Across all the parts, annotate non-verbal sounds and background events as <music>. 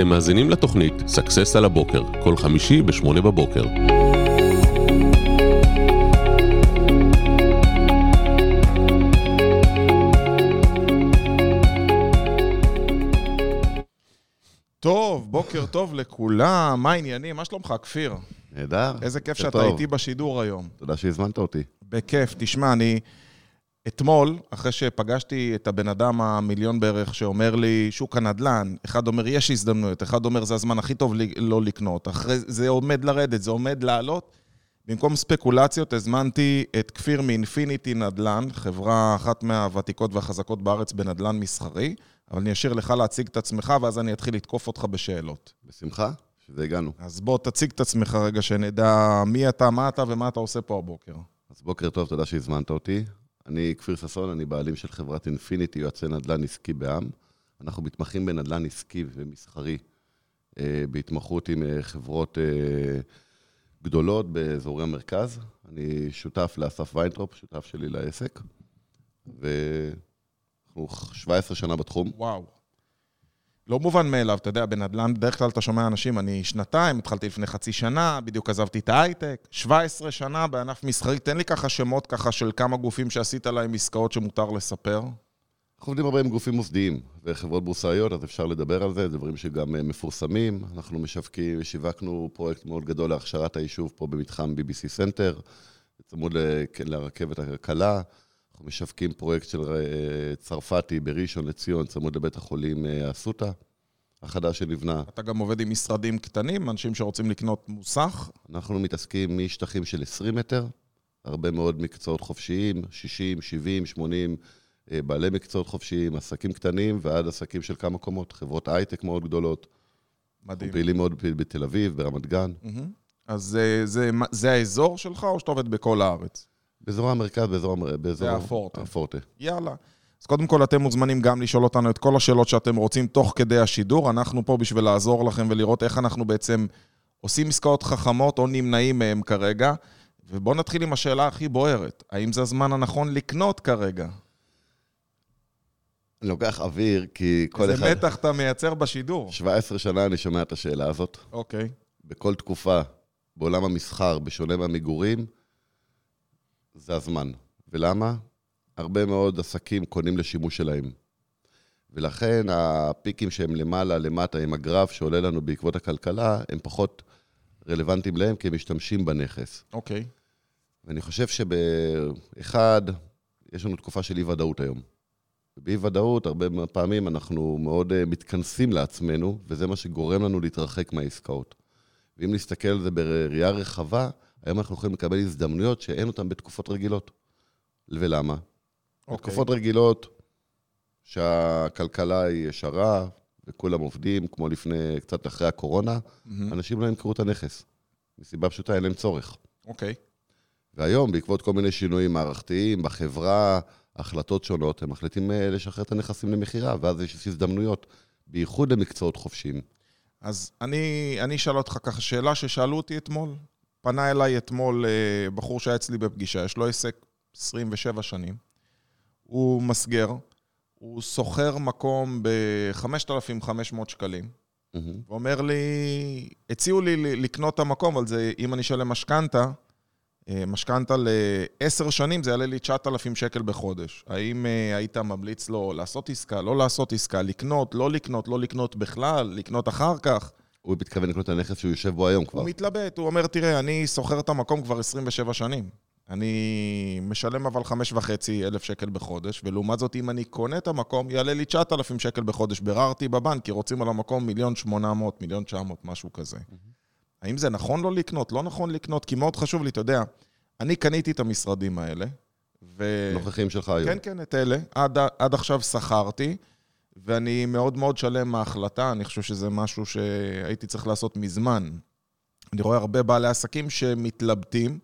אתם מאזינים לתוכנית Success על הבוקר, כל חמישי ב-8 בבוקר. טוב, בוקר טוב לכולם, מה העניינים? מה שלומך, כפיר? נהדר. איזה כיף שאתה טוב. איתי בשידור היום. תודה שהזמנת אותי. בכיף. תשמע, אני אתמול, אחרי שפגשתי את הבן אדם המיליון בערך שאומר לי, שוק הנדל"ן, אחד אומר, יש הזדמנויות, אחד אומר, זה הזמן הכי טוב לי- לא לקנות, אחרי זה עומד לרדת, זה עומד לעלות. במקום ספקולציות, הזמנתי את כפיר מ Infinity נדל"ן, חברה אחת מהוותיקות והחזקות בארץ בנדל"ן מסחרי, אבל אני אשאיר לך להציג את עצמך, ואז אני אתחיל לתקוף אותך בשאלות. בשמחה, שזה הגענו. אז בוא תציג את עצמך רגע, שנדע מי אתה, מה אתה ומה אתה עושה פה הבוקר. אז בוקר טוב, תודה שהזמנת אותי. אני כפיר ששון, אני בעלים של חברת Infinity, יועצי נדל"ן עסקי בע"מ. אנחנו מתמחים בנדל"ן עסקי ומסחרי, אה, בהתמחות עם אה, חברות אה, גדולות באזורי המרכז. אני שותף לאסף ויינטרופ, שותף שלי לעסק, ואנחנו 17 שנה בתחום. וואו. לא מובן מאליו, אתה יודע, בנדל"ן בדרך כלל אתה שומע אנשים, אני שנתיים, התחלתי לפני חצי שנה, בדיוק עזבתי את ההייטק, 17 שנה בענף מסחרי, תן לי ככה שמות ככה של כמה גופים שעשית להם עסקאות שמותר לספר. אנחנו עובדים הרבה עם גופים מוסדיים וחברות בורסאיות, אז אפשר לדבר על זה, דברים שגם אה, מפורסמים. אנחנו משווקים, שיווקנו פרויקט מאוד גדול להכשרת היישוב פה במתחם BBC Center, צמוד כן, לרכבת הקלה. אנחנו משווקים פרויקט של אה, צרפתי בראשון לציון, צמוד לבית החולים אה, אסותא, החדש שנבנה. אתה גם עובד עם משרדים קטנים, אנשים שרוצים לקנות מוסך. אנחנו מתעסקים משטחים של 20 מטר, הרבה מאוד מקצועות חופשיים, 60, 70, 80 אה, בעלי מקצועות חופשיים, עסקים קטנים ועד עסקים של כמה קומות, חברות הייטק מאוד גדולות. מדהים. אנחנו פעילים מאוד בתל אביב, ברמת גן. מהמם. אז זה, זה, זה האזור שלך, או שאתה עובד בכל הארץ? באזור המרכז, באזור... באזור זה הפורטה. הפורטה. יאללה. אז קודם כל, אתם מוזמנים גם לשאול אותנו את כל השאלות שאתם רוצים תוך כדי השידור. אנחנו פה בשביל לעזור לכם ולראות איך אנחנו בעצם עושים עסקאות חכמות או נמנעים מהם כרגע. ובואו נתחיל עם השאלה הכי בוערת. האם זה הזמן הנכון לקנות כרגע? אני לוקח אוויר, כי כל איזה אחד... מתח אתה מייצר בשידור. 17 שנה אני שומע את השאלה הזאת. אוקיי. בכל תקופה בעולם המסחר, בשונה מהמגורים, זה הזמן. ולמה? הרבה מאוד עסקים קונים לשימוש שלהם. ולכן הפיקים שהם למעלה, למטה, עם הגרף שעולה לנו בעקבות הכלכלה, הם פחות רלוונטיים להם, כי הם משתמשים בנכס. אוקיי. ואני חושב שבאחד, יש לנו תקופה של אי-ודאות היום. ובאי-ודאות, הרבה פעמים אנחנו מאוד אה, מתכנסים לעצמנו, וזה מה שגורם לנו להתרחק מהעסקאות. ואם נסתכל על זה בראייה רחבה, היום אנחנו יכולים לקבל הזדמנויות שאין אותן בתקופות רגילות. ולמה? אוקיי. בתקופות רגילות, שהכלכלה היא ישרה, וכולם עובדים, כמו לפני, קצת אחרי הקורונה, מהמם. אנשים לא ימכרו את הנכס. מסיבה פשוטה, אין להם צורך. אוקיי. והיום, בעקבות כל מיני שינויים מערכתיים בחברה, החלטות שונות, הם מחליטים אה, לשחרר את הנכסים למכירה, ואז יש הזדמנויות, בייחוד למקצועות חופשיים. אז אני, אני אשאל אותך ככה שאלה ששאלו אותי אתמול. פנה אליי אתמול אה, בחור שהיה אצלי בפגישה, יש לו עסק 27 שנים. הוא מסגר, הוא שוכר מקום ב-5,500 שקלים, מהמם. ואומר לי, הציעו לי לקנות את המקום, אבל זה, אם אני אשלם משכנתה, אה, משכנתה לעשר שנים, זה יעלה לי 9,000 שקל בחודש. האם אה, היית ממליץ לו לעשות עסקה, לא לעשות עסקה, לקנות, לא לקנות, לא לקנות בכלל, לקנות אחר כך? הוא מתכוון לקנות את הנכס שהוא יושב בו היום כבר. הוא מתלבט, הוא אומר, תראה, אני שוכר את המקום כבר 27 שנים. אני משלם אבל 5,500 אלף שקל בחודש, ולעומת זאת, אם אני קונה את המקום, יעלה לי 9,000 שקל בחודש. ביררתי בבנק, כי רוצים על המקום מיליון 800, מיליון 900, משהו כזה. האם זה נכון לא לקנות? לא נכון לקנות, כי מאוד חשוב לי, אתה יודע, אני קניתי את המשרדים האלה, ו... נוכחים שלך היום. כן, כן, את אלה. עד, עד עכשיו שכרתי, ואני מאוד מאוד שלם מההחלטה. אני חושב שזה משהו שהייתי צריך לעשות מזמן. אני רואה הרבה בעלי עסקים שמתלבטים,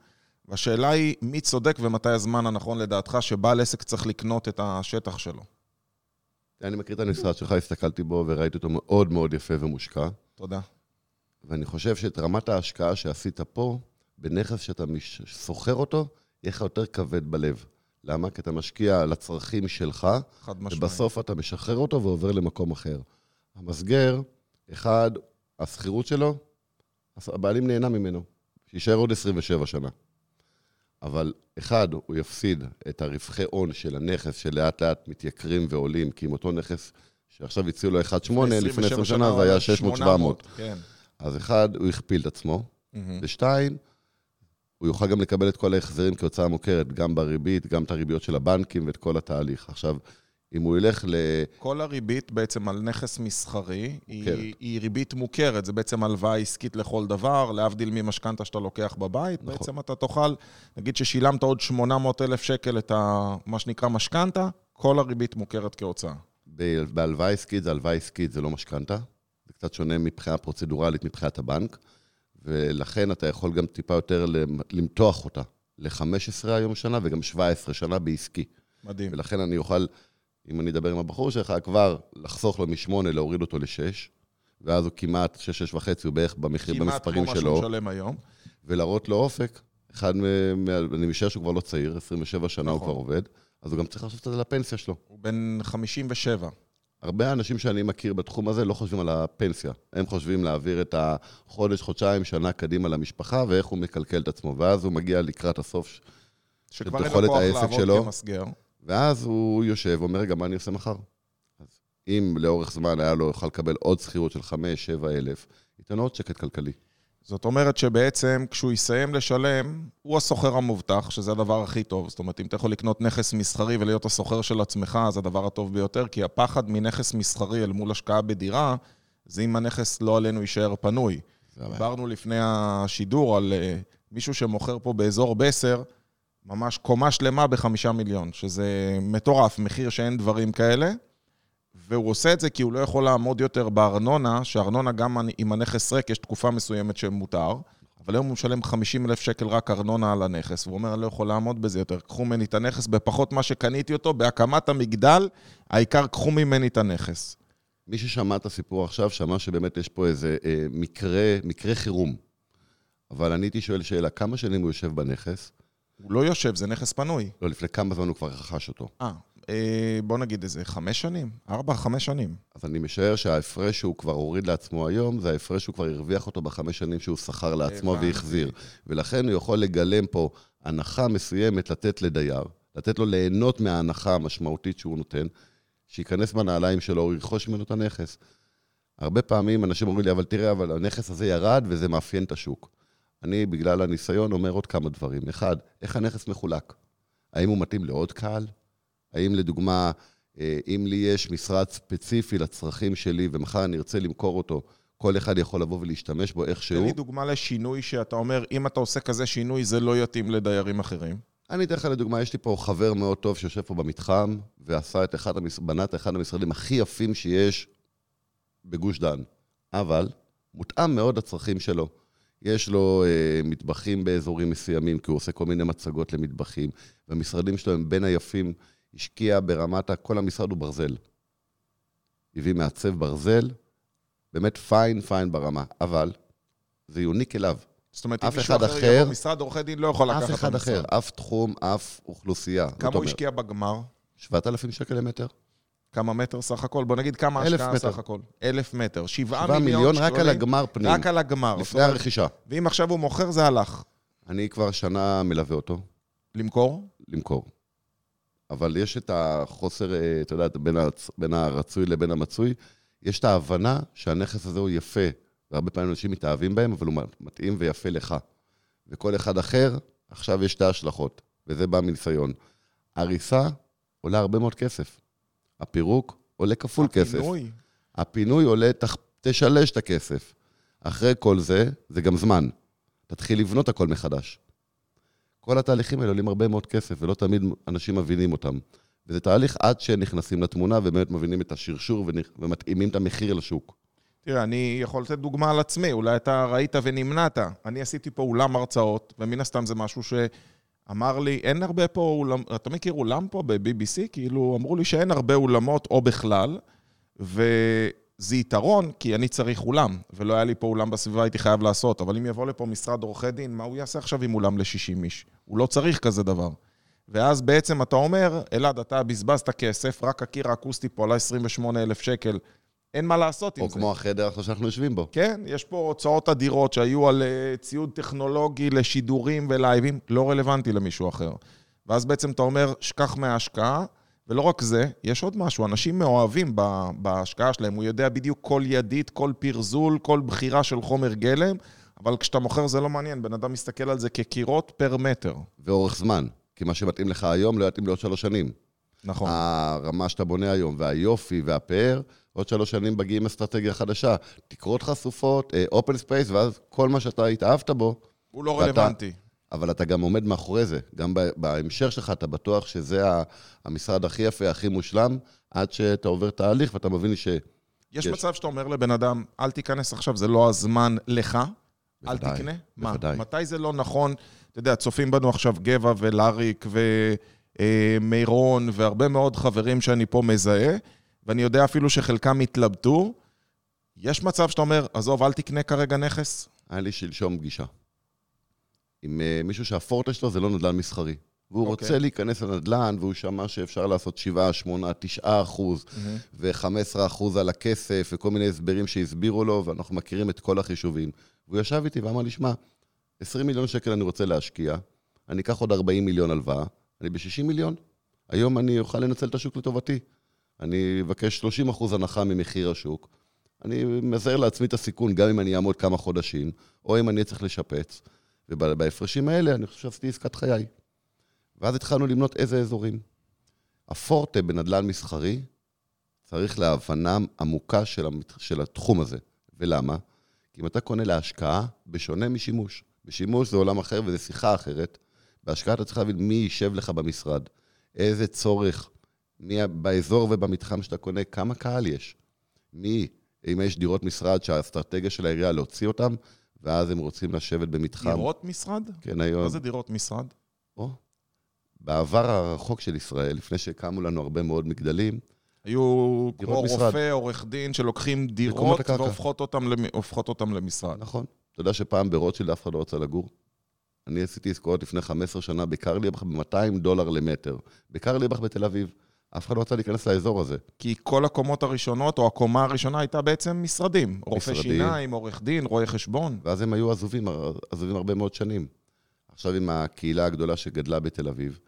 והשאלה היא, מי צודק ומתי הזמן הנכון לדעתך שבעל עסק צריך לקנות את השטח שלו? אני מכיר את המשרד שלך, הסתכלתי בו וראיתי אותו מאוד מאוד יפה ומושקע. תודה. ואני חושב שאת רמת ההשקעה שעשית פה, בנכס שאתה שוכר אותו, יהיה לך יותר כבד בלב. למה? כי אתה משקיע לצרכים שלך, חד משמעית. ובסוף אתה משחרר אותו ועובר למקום אחר. המסגר, אחד, השכירות שלו, הבעלים נהנה ממנו, שיישאר עוד 27 שנה. אבל אחד, הוא יפסיד את הרווחי הון של הנכס שלאט לאט מתייקרים ועולים, כי אם אותו נכס שעכשיו הציעו לו 1.8, לפני 20 שנה זה היה 600-700. כן. אז אחד, הוא הכפיל את עצמו, ושתיים, הוא יוכל גם לקבל את כל ההחזרים כהוצאה מוכרת, גם בריבית, גם את הריביות של הבנקים ואת כל התהליך. עכשיו, אם הוא ילך ל... כל הריבית בעצם על נכס מסחרי, מוכרת. היא, היא ריבית מוכרת, זה בעצם הלוואה עסקית לכל דבר, להבדיל ממשכנתה שאתה לוקח בבית, נכון. בעצם אתה תוכל, נגיד ששילמת עוד 800 אלף שקל את ה, מה שנקרא משכנתה, כל הריבית מוכרת כהוצאה. בהלוואה עסקית זה הלוואה עסקית, זה לא משכנתה. זה קצת שונה מבחינה פרוצדורלית מבחינת הבנק, ולכן אתה יכול גם טיפה יותר למ- למתוח אותה ל-15 היום שנה וגם 17 שנה בעסקי. מדהים. ולכן אני אוכל, אם אני אדבר עם הבחור שלך, כבר לחסוך לו משמונה, להוריד אותו לשש, ואז הוא כמעט שש, שש וחצי, הוא בערך במחיר, כמעט במספרים כמו מה שלו, שהוא משלם היום. ולהראות לו אופק. אחד, אני משער שהוא כבר לא צעיר, 27 שנה הוא נכון. כבר עובד, אז הוא גם צריך לעשות את זה לפנסיה שלו. הוא בן 57. הרבה אנשים שאני מכיר בתחום הזה לא חושבים על הפנסיה. הם חושבים להעביר את החודש, חודשיים, שנה קדימה למשפחה, ואיך הוא מקלקל את עצמו. ואז הוא מגיע לקראת הסוף, את כוח העסק שלו. כמסגר. ואז הוא יושב ואומר, רגע, מה אני עושה מחר? אז אם לאורך זמן היה לו, יוכל לקבל עוד שכירות של 5-7 אלף, ייתן לו עוד שקט כלכלי. זאת אומרת שבעצם כשהוא יסיים לשלם, הוא הסוחר המובטח, שזה הדבר הכי טוב. זאת אומרת, אם אתה יכול לקנות נכס מסחרי ולהיות הסוחר של עצמך, זה הדבר הטוב ביותר, כי הפחד מנכס מסחרי אל מול השקעה בדירה, זה אם הנכס לא עלינו יישאר פנוי. דיברנו לפני השידור על אה, מישהו שמוכר פה באזור בסר, ממש קומה שלמה בחמישה מיליון, שזה מטורף, מחיר שאין דברים כאלה. והוא עושה את זה כי הוא לא יכול לעמוד יותר בארנונה, שארנונה גם אם הנכס ריק, יש תקופה מסוימת שמותר, אבל היום הוא משלם 50 אלף שקל רק ארנונה על הנכס, והוא אומר, אני לא יכול לעמוד בזה יותר, קחו ממני את הנכס בפחות מה שקניתי אותו, בהקמת המגדל, העיקר קחו ממני את הנכס. מי ששמע את הסיפור עכשיו, שמע שבאמת יש פה איזה אה, מקרה, מקרה חירום. אבל אני הייתי שואל שאלה, כמה שנים הוא יושב בנכס? הוא לא יושב, זה נכס פנוי. לא, לפני כמה זמן הוא כבר רכש אותו. אה, אה, בוא נגיד איזה חמש שנים, ארבע, חמש שנים. אז אני משער שההפרש שהוא כבר הוריד לעצמו היום, זה ההפרש שהוא כבר הרוויח אותו בחמש שנים שהוא שכר לעצמו. והחזיר. ולכן הוא יכול לגלם פה הנחה מסוימת לתת לדייר, לתת לו ליהנות מההנחה המשמעותית שהוא נותן, שייכנס בנעליים שלו, הוא ירכוש ממנו את הנכס. הרבה פעמים אנשים אומרים לי, אבל תראה, אבל הנכס הזה ירד וזה מאפיין את השוק. אני, בגלל הניסיון, אומר עוד כמה דברים. אחד, איך הנכס מחולק? האם הוא מתאים לעוד קהל? האם לדוגמה, אה, אם לי יש משרד ספציפי לצרכים שלי ומחר אני ארצה למכור אותו, כל אחד יכול לבוא ולהשתמש בו תן איכשהו? לי דוגמה לשינוי שאתה אומר, אם אתה עושה כזה שינוי, זה לא יתאים לדיירים אחרים. אני אתן לך לדוגמה, יש לי פה חבר מאוד טוב שיושב פה במתחם, ועשה את אחד, המש... בנה את אחד המשרדים הכי יפים שיש בגוש דן. אבל מותאם מאוד לצרכים שלו. יש לו אה, מטבחים באזורים מסוימים, כי הוא עושה כל מיני מצגות למטבחים, והמשרדים שלו הם בין היפים, השקיע ברמת, כל המשרד הוא ברזל. הביא מעצב ברזל, באמת פיין פיין ברמה, אבל זה יוניק אליו. זאת אומרת, אם אף מישהו אחד אחר אחר- יבוא, משרד עורכי דין לא יכול לקחת אף את אחד המשרד. אחר, אף תחום, אף אוכלוסייה. כמה הוא השקיע בגמר? 7,000 שקל למטר. כמה מטר סך הכל? בוא נגיד כמה השקעה מטר. סך הכל. אלף מטר. שבעה 7 מיליון מיליון רק על שקלים. הגמר פנים, רק על הגמר. לפני אומרת, הרכישה. ואם עכשיו הוא מוכר, זה הלך. אני כבר שנה מלווה אותו למכור? למכור. אבל יש את החוסר, אה, אתה יודע, בין, הרצ... בין הרצוי לבין המצוי, יש את ההבנה שהנכס הזה הוא יפה, והרבה פעמים אנשים מתאהבים בהם, אבל הוא מתאים ויפה לך. וכל אחד אחר, עכשיו יש שתי השלכות, וזה בא מניסיון. הריסה עולה הרבה מאוד כסף. הפירוק עולה כפול כסף. הפינוי. הפינוי עולה, תח... תשלש את הכסף. אחרי כל זה, זה גם זמן. תתחיל לבנות הכל מחדש. כל התהליכים האלה עולים הרבה מאוד כסף, ולא תמיד אנשים מבינים אותם. וזה תהליך עד שנכנסים לתמונה ובאמת מבינים את השרשור. ומתאימים את המחיר לשוק. תראה, אני יכול לתת דוגמה על עצמי, אולי אתה ראית ונמנעת. אני עשיתי פה אולם הרצאות, ומן הסתם זה משהו שאמר לי, אין הרבה פה אולם, אתה מכיר אולם פה ב-BBC? כאילו, אמרו לי שאין הרבה אולמות או בכלל, וזה יתרון, כי אני צריך אולם, ולא היה לי פה אולם בסביבה, הייתי חייב לעשות, אבל אם יבוא לפה משרד עורכי דין, מה הוא יעשה עכשיו עם אולם ל-60 איש? הוא לא צריך כזה דבר. ואז בעצם אתה אומר, אלעד, אתה בזבזת כסף, רק הקיר האקוסטי פה עלה 28,000 שקל, אין מה לעשות עם או זה. כמו החדר עכשיו שאנחנו יושבים בו. כן, יש פה הוצאות אדירות שהיו על אה, ציוד טכנולוגי לשידורים ולייבים, לא רלוונטי למישהו אחר. ואז בעצם אתה אומר, שכח מההשקעה, ולא רק זה, יש עוד משהו, אנשים מאוהבים בהשקעה שלהם, הוא יודע בדיוק כל ידית, כל פרזול, כל בחירה של חומר גלם, אבל כשאתה מוכר זה לא מעניין, בן אדם מסתכל על זה כקירות פר מטר. ואורך זמן. כי מה שמתאים לך היום לא יתאים לעוד שלוש שנים. נכון. הרמה שאתה בונה היום, והיופי והפאר, עוד שלוש שנים מגיעים אסטרטגיה חדשה. תקרות חשופות, open space, ואז כל מה שאתה התאהבת בו, הוא לא ואתה- רלוונטי. אבל אתה גם עומד מאחורי זה. גם בהמשך שלך אתה בטוח שזה המשרד הכי יפה, הכי מושלם, עד שאתה עובר תהליך ואתה מבין ש... יש יש. מצב שאתה אומר לבן אדם, אל תיכנס עכשיו, זה לא הזמן לך, אל בוודאי, תקנה. מה? בוודאי. מתי זה לא נכון? אתה יודע, צופים בנו עכשיו גבע ולאריק ומירון והרבה מאוד חברים שאני פה מזהה, ואני יודע אפילו שחלקם התלבטו. יש מצב שאתה אומר, עזוב, אל תקנה כרגע נכס? היה לי שלשום פגישה. עם אה, מישהו שהפורטה שלו זה לא נדל"ן מסחרי. והוא אוקיי. רוצה להיכנס לנדל"ן, והוא שמע שאפשר לעשות 7, 8, 9 אחוז, ו-15 אחוז על הכסף, וכל מיני הסברים שהסבירו לו, ואנחנו מכירים את כל החישובים. והוא ישב איתי ואמר לי, שמע, 20 מיליון שקל אני רוצה להשקיע, אני אקח עוד 40 מיליון הלוואה, אני ב-60 מיליון. היום אני אוכל לנצל את השוק לטובתי. אני אבקש 30 אחוז הנחה ממחיר השוק. אני מזהר לעצמי את הסיכון, גם אם אני אעמוד כמה חודשים, או אם אני צריך לשפץ. ובהפרשים האלה, אני חושב שעשיתי עסקת חיי. ואז התחלנו למנות איזה אזורים. הפורטה בנדל"ן מסחרי צריך להבנה עמוקה של, המת... של התחום הזה. ולמה? כי אם אתה קונה להשקעה, בשונה משימוש. בשימוש זה עולם אחר וזה שיחה אחרת. בהשקעה אתה צריך להבין מי יישב לך במשרד, איזה צורך, מי באזור ובמתחם שאתה קונה, כמה קהל יש. מי, אם יש דירות משרד שהאסטרטגיה של העירייה להוציא אותם, ואז הם רוצים לשבת במתחם. דירות משרד? כן, היום. מה זה דירות משרד? או. בעבר הרחוק של ישראל, לפני שקמו לנו הרבה מאוד מגדלים, היו כמו משרד. רופא, עורך דין, שלוקחים דירות. והופכות אותם, למ... אותם למשרד. נכון. אתה יודע שפעם ברוטשילד אף אחד לא רצה לגור? אני עשיתי עסקאות לפני 15 שנה בקרליבך ב-200 דולר למטר. בקרליבך בתל אביב. אף אחד לא רצה להיכנס לאזור הזה. כי כל הקומות הראשונות, או הקומה הראשונה, הייתה בעצם משרדים. רופא. שיניים, עורך דין, רואה חשבון. ואז הם היו עזובים, עזובים הרבה מאוד שנים. עכשיו עם הקהילה הגדולה שגדלה בתל אביב,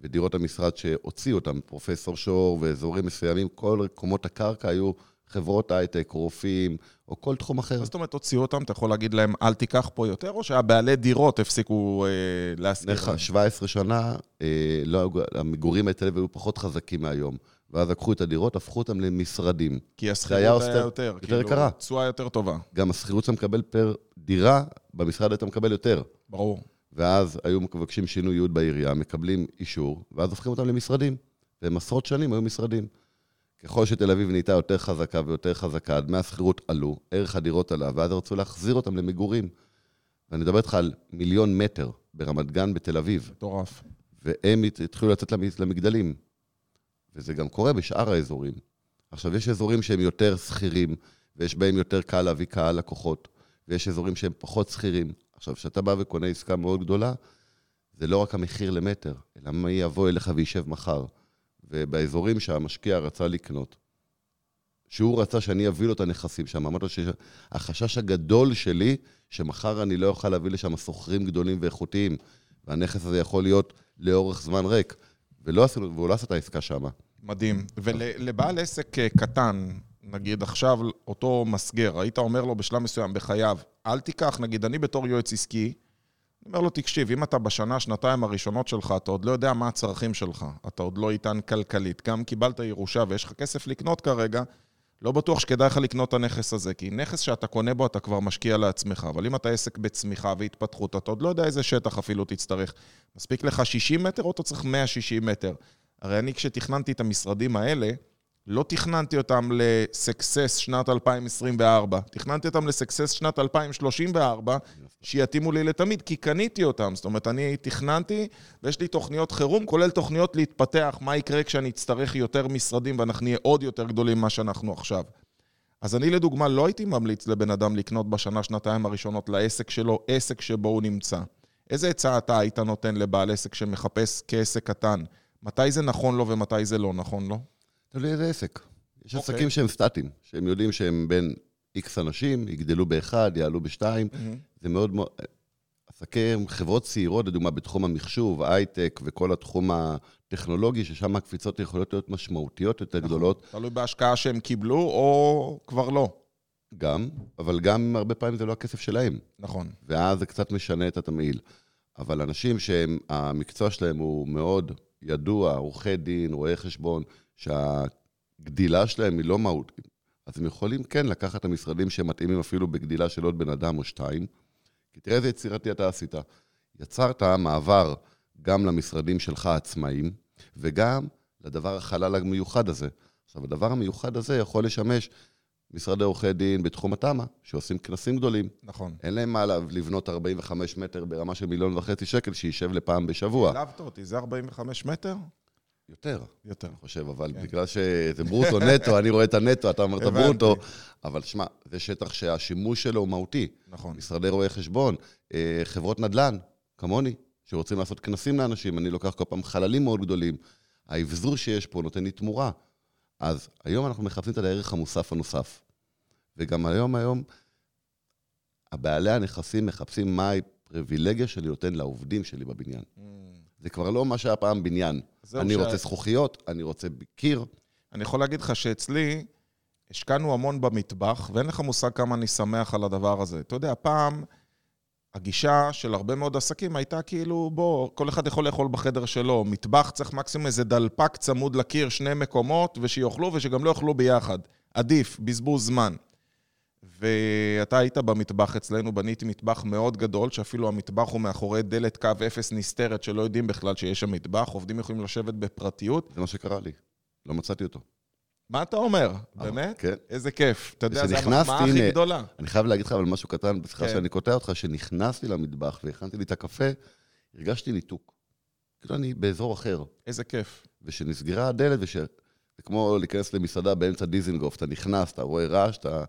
ודירות המשרד שהוציאו אותם, פרופסור שור ואזורים מסוימים, כל קומות הקרקע היו חברות הייטק, רופאים, או כל תחום אחר. זאת אומרת, הוציאו אותם, אתה יכול להגיד להם, אל תיקח פה יותר, או שהבעלי דירות הפסיקו אה, להשכיר להם? 17 שנה, אה, לא, המגורים בתל אביב היו פחות חזקים מהיום. ואז לקחו את הדירות, הפכו אותם למשרדים. כי השכירות היה יותר, יותר כאילו, יקרה. תשואה יותר טובה, גם השכירות שאתה מקבל פר דירה, במשרד אתה מקבל יותר. ברור. ואז היו מבקשים שינוי ייעוד בעירייה, מקבלים אישור, ואז הופכים אותם למשרדים. והם עשרות שנים היו משרדים. ככל שתל אביב נהייתה יותר חזקה ויותר חזקה, דמי השכירות עלו, ערך הדירות עלה, ואז רצו להחזיר אותם למגורים. ואני מדבר איתך על מיליון מטר ברמת גן בתל אביב, מטורף. והם הת- התחילו לצאת למ- למגדלים. וזה גם קורה בשאר האזורים. עכשיו, יש אזורים שהם יותר שכירים, ויש בהם יותר קל להביא קהל לקוחות, ויש אזורים שהם פחות שכירים. עכשיו, כשאתה בא וקונה עסקה מאוד גדולה, זה לא רק המחיר למטר, אלא מי יבוא אליך וישב מחר. ובאזורים שהמשקיע רצה לקנות, שהוא רצה שאני אביא לו את הנכסים שם, אמרתי לו שהחשש הגדול שלי, שמחר אני לא אוכל להביא לשם שוכרים גדולים ואיכותיים, והנכס הזה יכול להיות לאורך זמן ריק. ולא עשינו, והוא לא עשה את העסקה שם. מדהים. ולבעל עסק אה, קטן, נגיד עכשיו אותו מסגר, היית אומר לו בשלב מסוים בחייו, אל תיקח, נגיד אני בתור יועץ עסקי, אני אומר לו, תקשיב, אם אתה בשנה, שנתיים הראשונות שלך, אתה עוד לא יודע מה הצרכים שלך, אתה עוד לא איתן כלכלית, גם קיבלת ירושה ויש לך כסף לקנות כרגע, לא בטוח שכדאי לך לקנות את הנכס הזה, כי נכס שאתה קונה בו, אתה כבר משקיע לעצמך, אבל אם אתה עסק בצמיחה והתפתחות, אתה עוד לא יודע איזה שטח אפילו תצטרך. מספיק לך 60 מטר או אתה צריך 160 מטר? הרי אני, כשתכננתי את המשרדים האלה, לא תכננתי אותם לסקסס שנת 2024, תכננתי אותם לסקסס שנת 2034, שיתאימו לי לתמיד, כי קניתי אותם. זאת אומרת, אני תכננתי, ויש לי תוכניות חירום, כולל תוכניות להתפתח, מה יקרה כשאני אצטרך יותר משרדים ואנחנו נהיה עוד יותר גדולים ממה שאנחנו עכשיו. אז אני לדוגמה לא הייתי ממליץ לבן אדם לקנות בשנה, שנתיים הראשונות לעסק שלו, עסק שבו הוא נמצא. איזה עצה אתה היית נותן לבעל עסק שמחפש כעסק קטן? מתי זה נכון לו ומתי זה לא נכון לו? תלוי איזה עסק. יש אוקיי. עסקים שהם סטטיים, שהם יודעים שהם בין איקס אנשים, יגדלו באחד, יעלו בשתיים. זה מאוד מאוד... עסקים, חברות צעירות, לדוגמה, בתחום המחשוב, הייטק וכל התחום הטכנולוגי, ששם הקפיצות יכולות להיות משמעותיות יותר גדולות, תלוי בהשקעה שהם קיבלו, או כבר לא. גם, אבל גם הרבה פעמים זה לא הכסף שלהם. נכון. ואז זה קצת משנה את התמהיל. אבל אנשים שהמקצוע שלהם הוא מאוד ידוע, עורכי דין, רואי חשבון, שהגדילה שלהם היא לא מהותית, אז הם יכולים כן לקחת את המשרדים שמתאימים אפילו בגדילה של עוד בן אדם או שתיים. כי תראה איזה יצירתי אתה עשית. יצרת מעבר גם למשרדים שלך עצמאיים, וגם לדבר החלל המיוחד הזה. עכשיו, הדבר המיוחד הזה יכול לשמש משרדי עורכי דין בתחום התמ"א, שעושים כנסים גדולים. נכון. אין להם מה לבנות 45 מטר ברמה של מיליון וחצי שקל, שישב לפעם בשבוע. העלבת אותי, זה 45 מטר? יותר, יותר. אני חושב, אבל כן. בגלל שזה ברוטו נטו, אני רואה את הנטו, אתה אומר את. הברוטו, אבל שמע, זה שטח שהשימוש שלו הוא מהותי. נכון. משרדי רואי חשבון, אה, חברות נדל"ן, כמוני, שרוצים לעשות כנסים לאנשים, אני לוקח כל פעם חללים מאוד גדולים. האבזור שיש פה נותן לי תמורה. אז היום אנחנו מחפשים את הערך המוסף הנוסף. וגם היום, היום, הבעלי הנכסים מחפשים מה הפריבילגיה שאני נותן לעובדים שלי בבניין. זה כבר לא מה שהיה פעם בניין. אני שה- רוצה זכוכיות, אני רוצה קיר. אני יכול להגיד לך שאצלי, השקענו המון במטבח, ואין לך מושג כמה אני שמח על הדבר הזה. אתה יודע, פעם, הגישה של הרבה מאוד עסקים הייתה כאילו, בוא, כל אחד יכול לאכול בחדר שלו. מטבח צריך מקסימום איזה דלפק צמוד לקיר, שני מקומות, ושיאכלו ושגם לא יאכלו ביחד. עדיף, בזבוז זמן. ואתה היית במטבח אצלנו, בניתי מטבח מאוד גדול, שאפילו המטבח הוא מאחורי דלת קו אפס נסתרת, שלא יודעים בכלל שיש שם מטבח, עובדים יכולים לשבת בפרטיות. זה מה שקרה לי. לא מצאתי אותו. מה אתה אומר? באמת? כן. איזה כיף. אתה יודע, זו המחמאה הכי גדולה. אני חייב להגיד לך אבל משהו קטן, סליחה כן. שאני קוטע אותך, שנכנסתי למטבח והכנתי לי את הקפה, הרגשתי ניתוק. כאילו אני באזור אחר. איזה כיף. ושנסגרה הדלת, וש... זה כמו להיכנס למסעדה באמצע דיזינגוף, אתה נכנס, אתה רואה רעש, אתה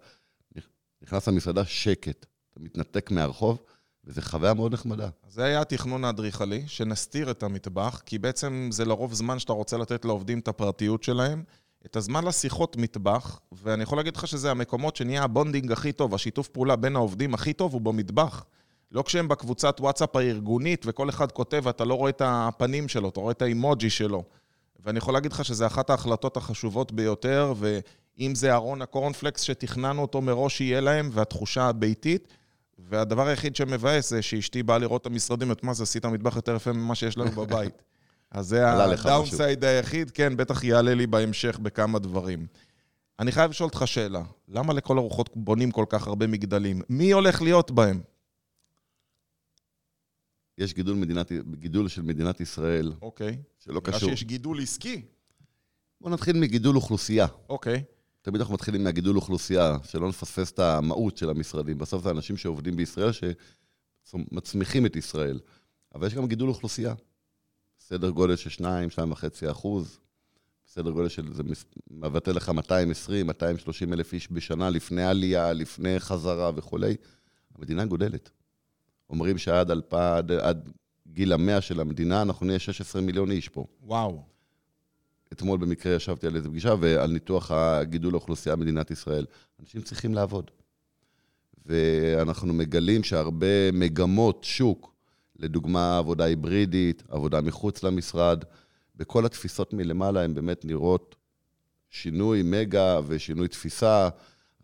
נכנס למסעדה שקט, אתה מתנתק מהרחוב, וזו חוויה מאוד נחמדה. זה היה התכנון האדריכלי, שנסתיר את המטבח, כי בעצם זה לרוב זמן שאתה רוצה לתת לעובדים את הפרטיות שלהם, את הזמן לשיחות מטבח, ואני יכול להגיד לך שזה המקומות שנהיה ה bonding הכי טוב, השיתוף פעולה בין העובדים הכי טוב הוא במטבח. לא כשהם בקבוצת וואטסאפ הארגונית, וכל אחד כותב ואתה לא רואה את הפנים שלו, אתה רואה את האימוג'י שלו. ואני יכול להגיד לך שזו אחת ההחלטות החשובות ביותר, ואם זה ארון הקורנפלקס שתכננו אותו מראש שיהיה להם, והתחושה הביתית, והדבר היחיד שמבאס זה שאשתי באה לראות את המשרדים, את מה זה, עשית מטבח יותר יפה ממה שיש לנו בבית. <laughs> אז זה הדאונסייד היחיד, כן, בטח יעלה לי בהמשך בכמה דברים. אני חייב לשאול אותך שאלה, למה לכל הרוחות בונים כל כך הרבה מגדלים? מי הולך להיות בהם? יש גידול, מדינת, גידול של מדינת ישראל, אוקיי. שלא נראה קשור. שיש גידול עסקי. בואו נתחיל מגידול אוכלוסייה. אוקיי. תמיד אנחנו מתחילים מהגידול אוכלוסייה, שלא נפספס את המהות של המשרדים. בסוף זה אנשים שעובדים בישראל, שמצמיחים את ישראל. אבל יש גם גידול אוכלוסייה. סדר גודל של 2, 2.5 אחוז. סדר גודל של, זה מבטא לך 220, 230 אלף איש בשנה, לפני עלייה, לפני חזרה וכולי. המדינה גודלת. אומרים שעד אלפ- עד, עד גיל המאה של המדינה, אנחנו נהיה 16 מיליון איש פה. וואו. אתמול במקרה ישבתי על איזו פגישה ועל ניתוח הגידול האוכלוסייה במדינת ישראל. אנשים צריכים לעבוד. ואנחנו מגלים שהרבה מגמות שוק, לדוגמה עבודה היברידית, עבודה מחוץ למשרד, בכל התפיסות מלמעלה הן באמת נראות שינוי מגה ושינוי תפיסה,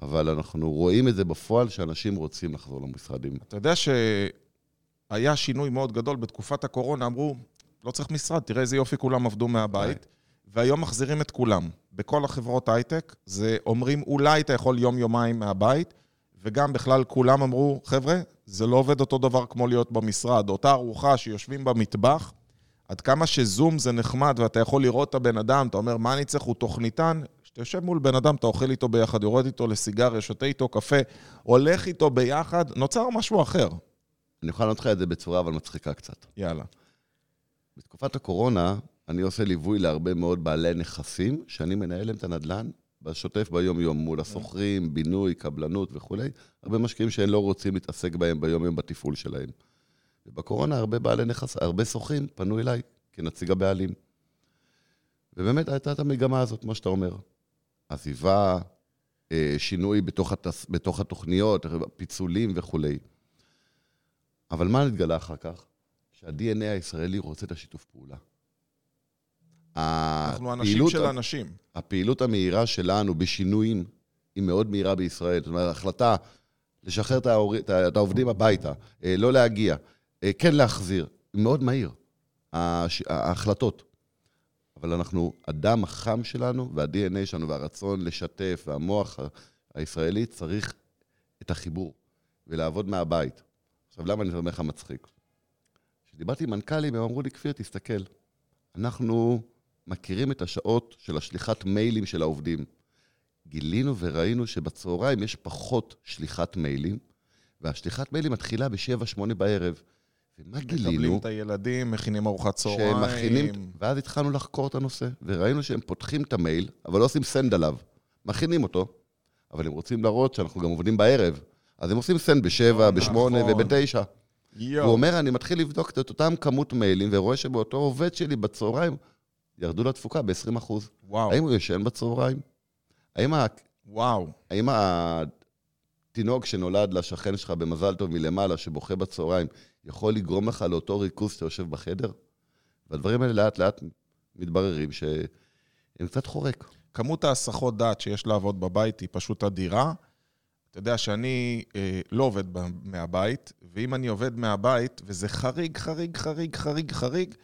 אבל אנחנו רואים את זה בפועל שאנשים רוצים לחזור למשרדים. אתה יודע שהיה שינוי מאוד גדול בתקופת הקורונה, אמרו, לא צריך משרד, תראה איזה יופי כולם עבדו מהבית, והיום מחזירים את כולם. בכל החברות הייטק, זה אומרים, אולי אתה יכול יום-יומיים מהבית, וגם בכלל כולם אמרו, חבר'ה, זה לא עובד אותו דבר כמו להיות במשרד. אותה ארוחה שיושבים במטבח, עד כמה שזום זה נחמד ואתה יכול לראות את הבן אדם, אתה אומר, מה אני צריך, הוא תוכניתן? כשאתה יושב מול בן אדם, אתה אוכל איתו ביחד, יורד איתו לסיגריה, שותה איתו קפה, הולך איתו ביחד, נוצר משהו אחר. אני יכול לענות לך את זה בצורה אבל מצחיקה קצת. יאללה. בתקופת הקורונה, אני עושה ליווי להרבה מאוד בעלי נכסים, שאני מנהל להם את הנדל"ן בשוטף ביום-יום, מול השוכרים, בינוי, קבלנות וכולי. הרבה משקיעים שהם לא רוצים להתעסק בהם ביום-יום בתפעול שלהם. ובקורונה הרבה בעלי נכס, הרבה שוכרים פנו אליי כנציג הבעלים. ובאמת הייתה את המגמה הזאת, כמו שאתה אומר. עזיבה, אה, שינוי בתוך, התס, בתוך התוכניות, פיצולים וכולי. אבל מה נתגלה אחר כך? שה-DNA הישראלי רוצה את השיתוף פעולה. אנחנו אנשים של אנשים. הפעילות המהירה שלנו בשינויים היא מאוד מהירה בישראל. זאת אומרת, ההחלטה לשחרר את, ההור... את העובדים הביתה, אה, לא להגיע, אה, כן להחזיר, היא מאוד מהיר, הש... ההחלטות. אבל אנחנו, הדם החם שלנו וה-DNA שלנו והרצון לשתף והמוח הישראלי צריך את החיבור ולעבוד מהבית. עכשיו, למה אני אומר לך מצחיק? כשדיברתי עם מנכ"לים, הם אמרו לי, כפיר, תסתכל, אנחנו מכירים את השעות של השליחת מיילים של העובדים. גילינו וראינו שבצהריים יש פחות שליחת מיילים, והשליחת מיילים מתחילה ב-7-8 בערב. ומה גילינו? מקבלים את הילדים, מכינים ארוחת צהריים. שהם מכינים, ואז התחלנו לחקור את הנושא, וראינו שהם פותחים את המייל, אבל לא עושים send עליו. מכינים אותו, אבל הם רוצים להראות שאנחנו גם עובדים בערב. אז הם עושים send בשבע, בשמונה נכון. ובתשע. יואו. הוא אומר, אני מתחיל לבדוק את אותם כמות מיילים, ורואה שבאותו עובד שלי בצהריים ירדו לתפוקה ב-20%. וואו, האם הוא ישן בצהריים? האם, ה... וואו. האם התינוק שנולד לשכן שלך במזל טוב מלמעלה, שבוכה בצהריים, יכול לגרום לך לאותו ריכוז שאתה יושב בחדר? והדברים האלה לאט לאט מתבררים שהם קצת חורק. כמות ההסחות דעת שיש לעבוד בבית היא פשוט אדירה. אתה יודע שאני אה, לא עובד מהבית, ואם אני עובד מהבית, וזה חריג, חריג, חריג, חריג, חריג,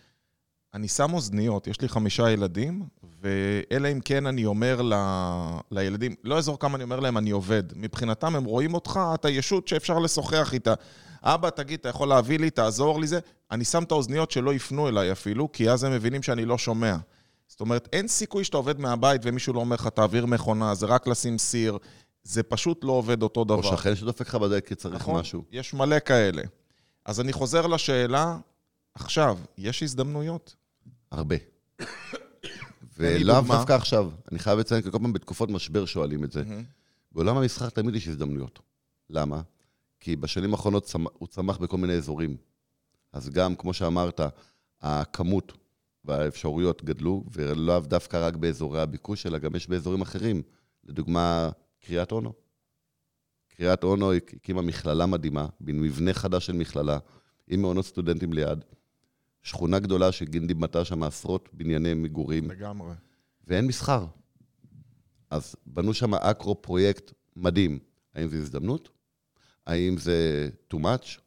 אני שם אוזניות, יש לי חמישה ילדים, ואלא אם כן אני אומר ל... לילדים, לא אעזור כמה אני אומר להם, אני עובד. מבחינתם הם רואים אותך, אתה ישות שאפשר לשוחח איתה. אבא, תגיד, אתה יכול להביא לי, תעזור לי זה? אני שם את האוזניות שלא יפנו אליי אפילו, כי אז הם מבינים שאני לא שומע. זאת אומרת, אין סיכוי שאתה עובד מהבית ומישהו לא אומר לך, תעביר מכונה, זה רק לשים סיר. זה פשוט לא עובד אותו דבר. או שכן שדופק לך בדלת כי צריך נכון? משהו. יש מלא כאלה. אז אני חוזר לשאלה, עכשיו, יש הזדמנויות? הרבה. <coughs> ולאו. דווקא עכשיו. אני חייב לציין, כי כל פעם בתקופות משבר שואלים את זה. בעולם המסחר תמיד יש הזדמנויות. למה? כי בשנים האחרונות הוא צמח בכל מיני אזורים. אז גם, כמו שאמרת, הכמות והאפשרויות גדלו, ולאו דווקא רק באזורי הביקוש, אלא גם יש באזורים אחרים. לדוגמה, קריית אונו. קריית אונו הקימה מכללה מדהימה, מבנה חדש של מכללה, עם מעונות סטודנטים ליד. שכונה גדולה שגינדי בנתה שם עשרות בנייני מגורים. לגמרי. ואין מסחר. אז בנו שם אקרו-פרויקט מדהים. האם זו הזדמנות? האם זה too much?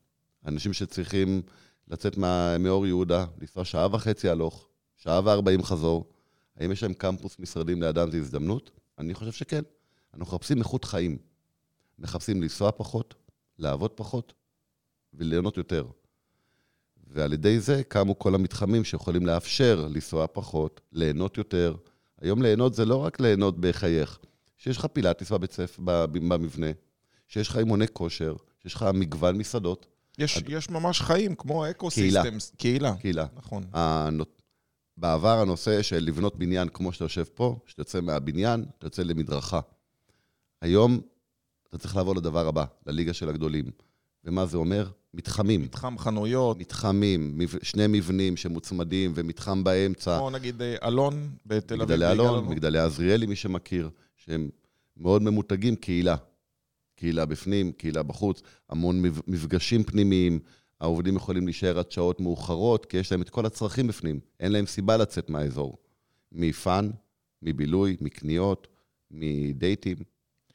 אנשים שצריכים לצאת מה- מאור יהודה, לנסוע שעה וחצי הלוך, שעה וארבעים חזור, האם יש להם קמפוס משרדים לידם זו הזדמנות? אני חושב שכן. אנחנו מחפשים איכות חיים. מחפשים לנסוע פחות, לעבוד פחות וליהנות יותר. ועל ידי זה קמו כל המתחמים שיכולים לאפשר לנסוע פחות, ליהנות יותר. היום ליהנות זה לא רק ליהנות בחייך, שיש לך פילאטיס בבית ספר, במבנה, שיש לך אימוני כושר, שיש לך מגוון מסעדות, יש, יש ממש חיים, כמו ecosystems. קהילה. קהילה. נכון. הנות... בעבר הנושא של לבנות בניין כמו שאתה יושב פה, שאתה יוצא מהבניין, אתה יוצא למדרכה. היום אתה צריך לעבור לדבר הבא, לליגה של הגדולים. ומה זה אומר? מתחמים. מתחם חנויות, מתחמים. שני מבנים שמוצמדים ומתחם באמצע. כמו נגיד אה, אלון בתל אביב. מגדלי אלון, מגדלי עזריאלי, מי שמכיר, שהם מאוד ממותגים, קהילה. קהילה בפנים, קהילה בחוץ, המון מפגשים פנימיים. העובדים יכולים להישאר עד שעות מאוחרות, כי יש להם את כל הצרכים בפנים. אין להם סיבה לצאת מהאזור. מפאן, מבילוי, מקניות, מדייטים,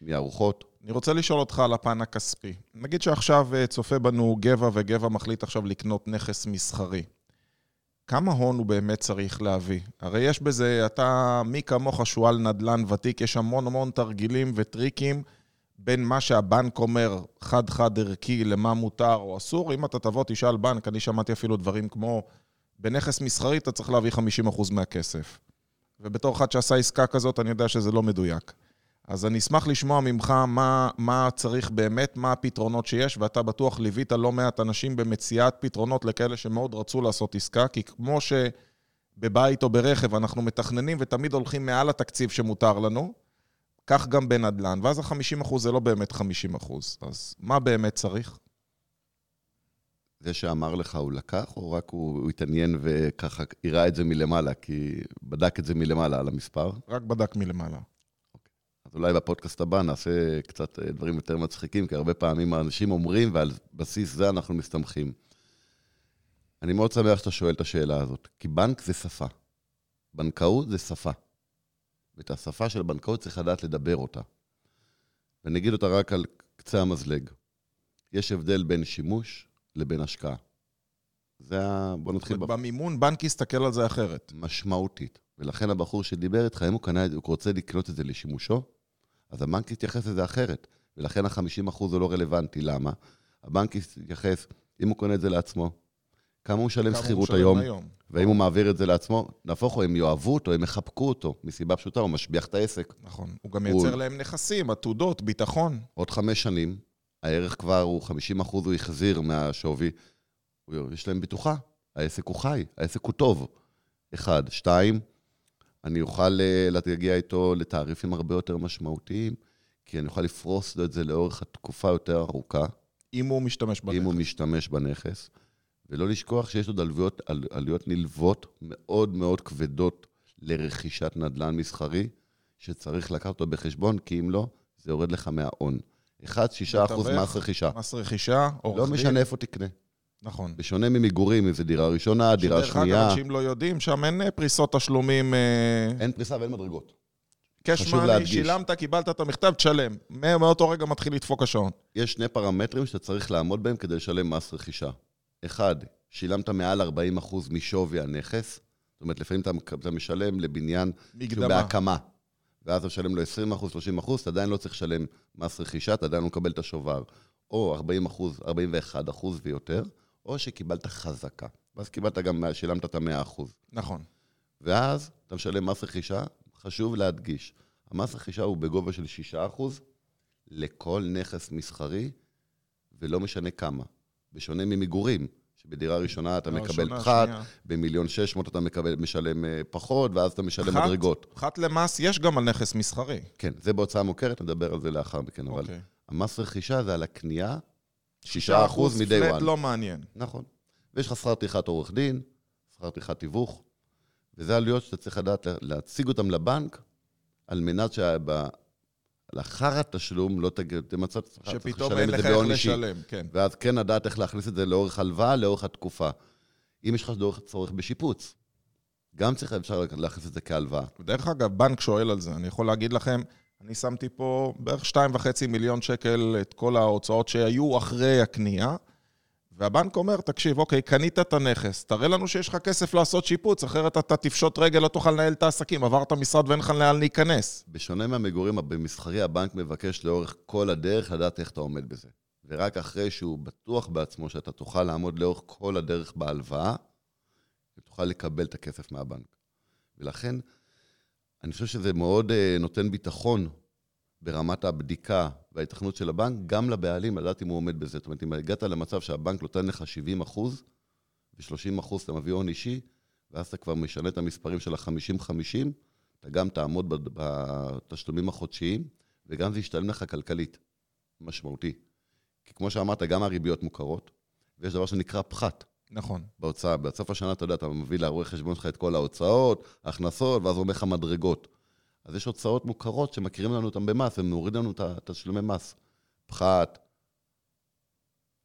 מארוחות. אני רוצה לשאול אותך על הפן הכספי. נגיד שעכשיו אה, צופה בנו גבע, וגבע מחליט עכשיו לקנות נכס מסחרי. כמה הון הוא באמת צריך להביא? הרי יש בזה, אתה, מי כמוך שועל נדל"ן ותיק, יש המון המון תרגילים וטריקים בין מה שהבנק אומר, חד-חד ערכי, למה מותר או אסור. אם אתה תבוא, תשאל בנק, אני שמעתי אפילו דברים כמו, בנכס מסחרי אתה צריך להביא 50% מהכסף. ובתור אחד שעשה עסקה כזאת, אני יודע שזה לא מדויק. אז אני אשמח לשמוע ממך מה, מה צריך באמת, מה הפתרונות שיש, ואתה בטוח ליווית לא מעט אנשים במציאת פתרונות לכאלה שמאוד רצו לעשות עסקה, כי כמו שבבית או ברכב אנחנו מתכננים ותמיד הולכים מעל התקציב שמותר לנו, כך גם בנדל"ן, ואז ה-50% זה לא באמת 50%. אז מה באמת צריך? זה שאמר לך הוא לקח, או רק הוא, הוא התעניין וככה הראה את זה מלמעלה, כי בדק את זה מלמעלה על המספר? רק בדק מלמעלה. אז אולי בפודקאסט הבא נעשה קצת אה, דברים יותר מצחיקים, כי הרבה פעמים האנשים אומרים, ועל בסיס זה אנחנו מסתמכים. אני מאוד שמח שאתה שואל את השאלה הזאת, כי בנק זה שפה. בנקאות זה שפה. ואת השפה של בנקאות צריך לדעת לדבר אותה. ואני אגיד אותה רק על קצה המזלג. יש הבדל בין שימוש לבין השקעה. זה ה... בוא נתחיל... במימון בנק יסתכל על זה אחרת. משמעותית. ולכן הבחור שדיבר איתך, אם הוא קנה את זה, הוא רוצה לקנות את זה לשימושו, אז הבנק יתייחס לזה אחרת. ולכן ה-50% הוא לא רלוונטי. למה? הבנק יתייחס, אם הוא קונה את זה לעצמו, כמה הוא משלם שכירות היום, היום, ואם הוא מעביר את זה לעצמו, נהפוך הוא, הם יאהבו אותו, הם יחבקו אותו, מסיבה פשוטה, הוא משביח את העסק. נכון. הוא גם מייצר הוא... להם נכסים, עתודות, ביטחון. עוד חמש שנים, הערך כבר הוא 50 אחוז, הוא החזיר מהשווי. יש להם בטוחה, העסק הוא חי, העסק הוא טוב. אחד. שתיים, אני אוכל אה, להגיע איתו לתעריפים הרבה יותר משמעותיים, כי אני אוכל לפרוס לו את זה לאורך התקופה יותר ארוכה. אם הוא משתמש בנכס. אם הוא משתמש בנכס. ולא לשכוח שיש עוד עלויות, על, עלויות נלוות מאוד מאוד כבדות לרכישת נדל"ן מסחרי, שצריך לקחת אותו בחשבון, כי אם לא, זה יורד לך מההון. 1, 6 אחוז מס רכישה. מס רכישה, עורך דין. לא משנה איפה תקנה. נכון. בשונה ממגורים, אם זו דירה ראשונה, דירה שנייה. שדרך אגב, אנשים לא יודעים, שם אין אה, פריסות תשלומים... אה, אין פריסה ואין מדרגות. קש מאני, שילמת, קיבלת את המכתב, תשלם. מאותו רגע מתחיל לדפוק השעון. יש שני פרמטרים שאתה צריך לעמוד בהם כדי לשלם מס רכישה. אחד, שילמת מעל 40% משווי הנכס, זאת אומרת, לפעמים אתה, אתה משלם לבניין מקדמה. בהקמה, ואז אתה משלם לו 20%, 30%, אתה עדיין לא צריך לשלם מס רכישה, אתה עדיין לא מקבל את השובר. או 40%, 41% ויותר, או שקיבלת חזקה. ואז קיבלת גם, שילמת את ה-100%. נכון. ואז אתה משלם מס רכישה, חשוב להדגיש, המס רכישה הוא בגובה של 6% לכל נכס מסחרי, ולא משנה כמה. בשונה ממגורים, שבדירה ראשונה אתה מקבל פחת, במיליון שש מאות אתה מקבל, משלם אה, פחות, ואז אתה משלם פחת, מדרגות. פחת למס יש גם על נכס מסחרי. כן, זה בהוצאה מוכרת, נדבר על זה לאחר מכן, אבל אוקיי. המס רכישה זה על הקנייה, שישה אחוז מ-day one. פלט לא מעניין. נכון. ויש לך שכר טרחת עורך דין, שכר טרחת תיווך, וזה עלויות שאתה צריך לדעת להציג אותן לבנק, על מנת שב... לאחר התשלום לא תמצא את עצמך, את זה בהון אישי. לשלם, כן. ואז כן לדעת איך להכניס את זה לאורך הלוואה, לאורך התקופה. אם יש לך צורך בשיפוץ, גם צריך, אפשר להכניס את זה כהלוואה. דרך אגב, בנק שואל על זה. אני יכול להגיד לכם, אני שמתי פה בערך 2.5 מיליון שקל את כל ההוצאות שהיו אחרי הקנייה. והבנק אומר, תקשיב, אוקיי, קנית את הנכס, תראה לנו שיש לך כסף לעשות שיפוץ, אחרת אתה תפשוט רגל, לא תוכל לנהל את העסקים, עברת משרד ואין לך לאן להיכנס. בשונה מהמגורים במסחרי, הבנק מבקש לאורך כל הדרך לדעת איך אתה עומד בזה. ורק אחרי שהוא בטוח בעצמו שאתה תוכל לעמוד לאורך כל הדרך בהלוואה, תוכל לקבל את הכסף מהבנק. ולכן, אני חושב שזה מאוד uh, נותן ביטחון ברמת הבדיקה וההתכנות של הבנק, גם לבעלים, לדעת אם הוא עומד בזה. זאת אומרת, אם הגעת למצב שהבנק נותן לך 70 אחוז, ו-30 אחוז אתה מביא הון אישי, ואז אתה כבר משנה את המספרים של ה-50-50, אתה גם תעמוד בתשלומים החודשיים, וגם זה ישתלם לך כלכלית, משמעותי. כי כמו שאמרת, גם הריביות מוכרות, ויש דבר שנקרא פחת. נכון. בהוצאה. בסוף השנה, אתה יודע, אתה מביא לעורך חשבון שלך את כל ההוצאות, ההכנסות, ואז הוא אומר לך מדרגות. אז יש הוצאות מוכרות שמכירים לנו אותן במס, הם מורידים לנו את התשלומי מס. פחת,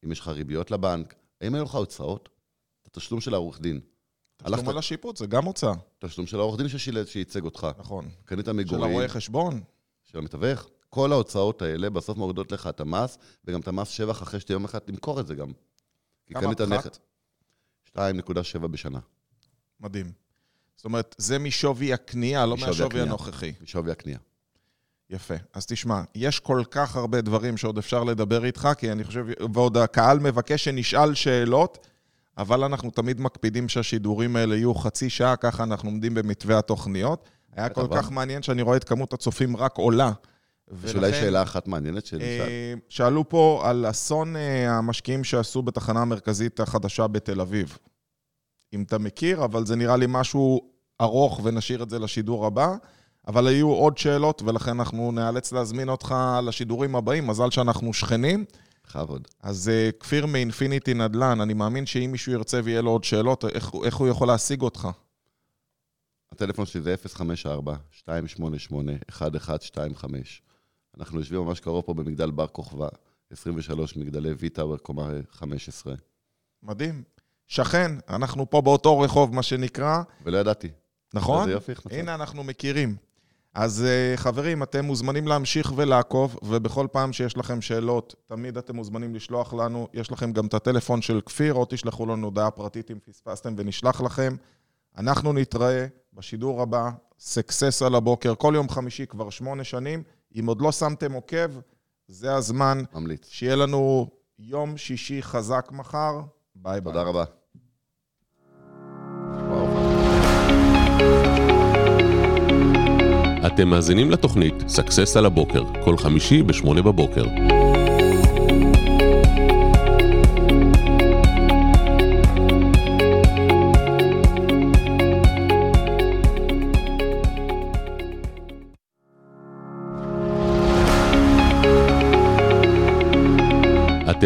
אם יש לך ריביות לבנק, האם היו לך הוצאות? התשלום של העורך דין. תשלום. על השיפוט, זה גם הוצאה. תשלום של העורך דין שייצג אותך. נכון. קנית מגורים. של הרואה חשבון. של המתווך. כל ההוצאות האלה בסוף מורידות לך את המס, וגם את המס שבח אחרי שתהיה יום אחד תמכור את זה גם. כמה פחת? 2.7 בשנה. מדהים. זאת אומרת, זה משווי הקנייה, לא מהשווי הנוכחי. משווי הקנייה. יפה. אז תשמע, יש כל כך הרבה דברים שעוד אפשר לדבר איתך, כי אני חושב, ועוד הקהל מבקש שנשאל שאלות, אבל אנחנו תמיד מקפידים שהשידורים האלה יהיו חצי שעה, ככה אנחנו עומדים במתווה התוכניות. היה כל כך מעניין שאני רואה את כמות הצופים רק עולה. יש אולי שאלה אחת מעניינת שנשאל. אה, שאלו פה על אסון אה, המשקיעים שעשו בתחנה המרכזית החדשה בתל אביב. אם אתה מכיר, אבל זה נראה לי משהו ארוך ונשאיר את זה לשידור הבא. אבל היו עוד שאלות, ולכן אנחנו נאלץ להזמין אותך לשידורים הבאים. מזל שאנחנו שכנים. בכבוד. אז uh, כפיר מאינפיניטי נדל"ן, אני מאמין שאם מישהו ירצה ויהיה לו עוד שאלות, איך, איך הוא יכול להשיג אותך? הטלפון שלי זה 054-288-1125. אנחנו יושבים ממש קרוב פה במגדל בר כוכבא, 23 מגדלי ויטאוור, קומה 15. מדהים. שכן, אנחנו פה באותו רחוב, מה שנקרא, ולא ידעתי. נכון? יופי, מצאת. הנה, אנחנו מכירים. אז אה, חברים, אתם מוזמנים להמשיך ולעקוב, ובכל פעם שיש לכם שאלות, תמיד אתם מוזמנים לשלוח לנו. יש לכם גם את הטלפון של כפיר, או תשלחו לנו הודעה פרטית אם פספסתם ונשלח לכם. אנחנו נתראה בשידור הבא, סקסס על הבוקר, כל יום חמישי כבר שמונה שנים. אם עוד לא שמתם עוקב, זה הזמן. ממליץ. שיהיה לנו יום שישי חזק מחר. ביי ביי. תודה רבה. אתם מאזינים לתוכנית Success על הבוקר, כל חמישי ב-8 בבוקר.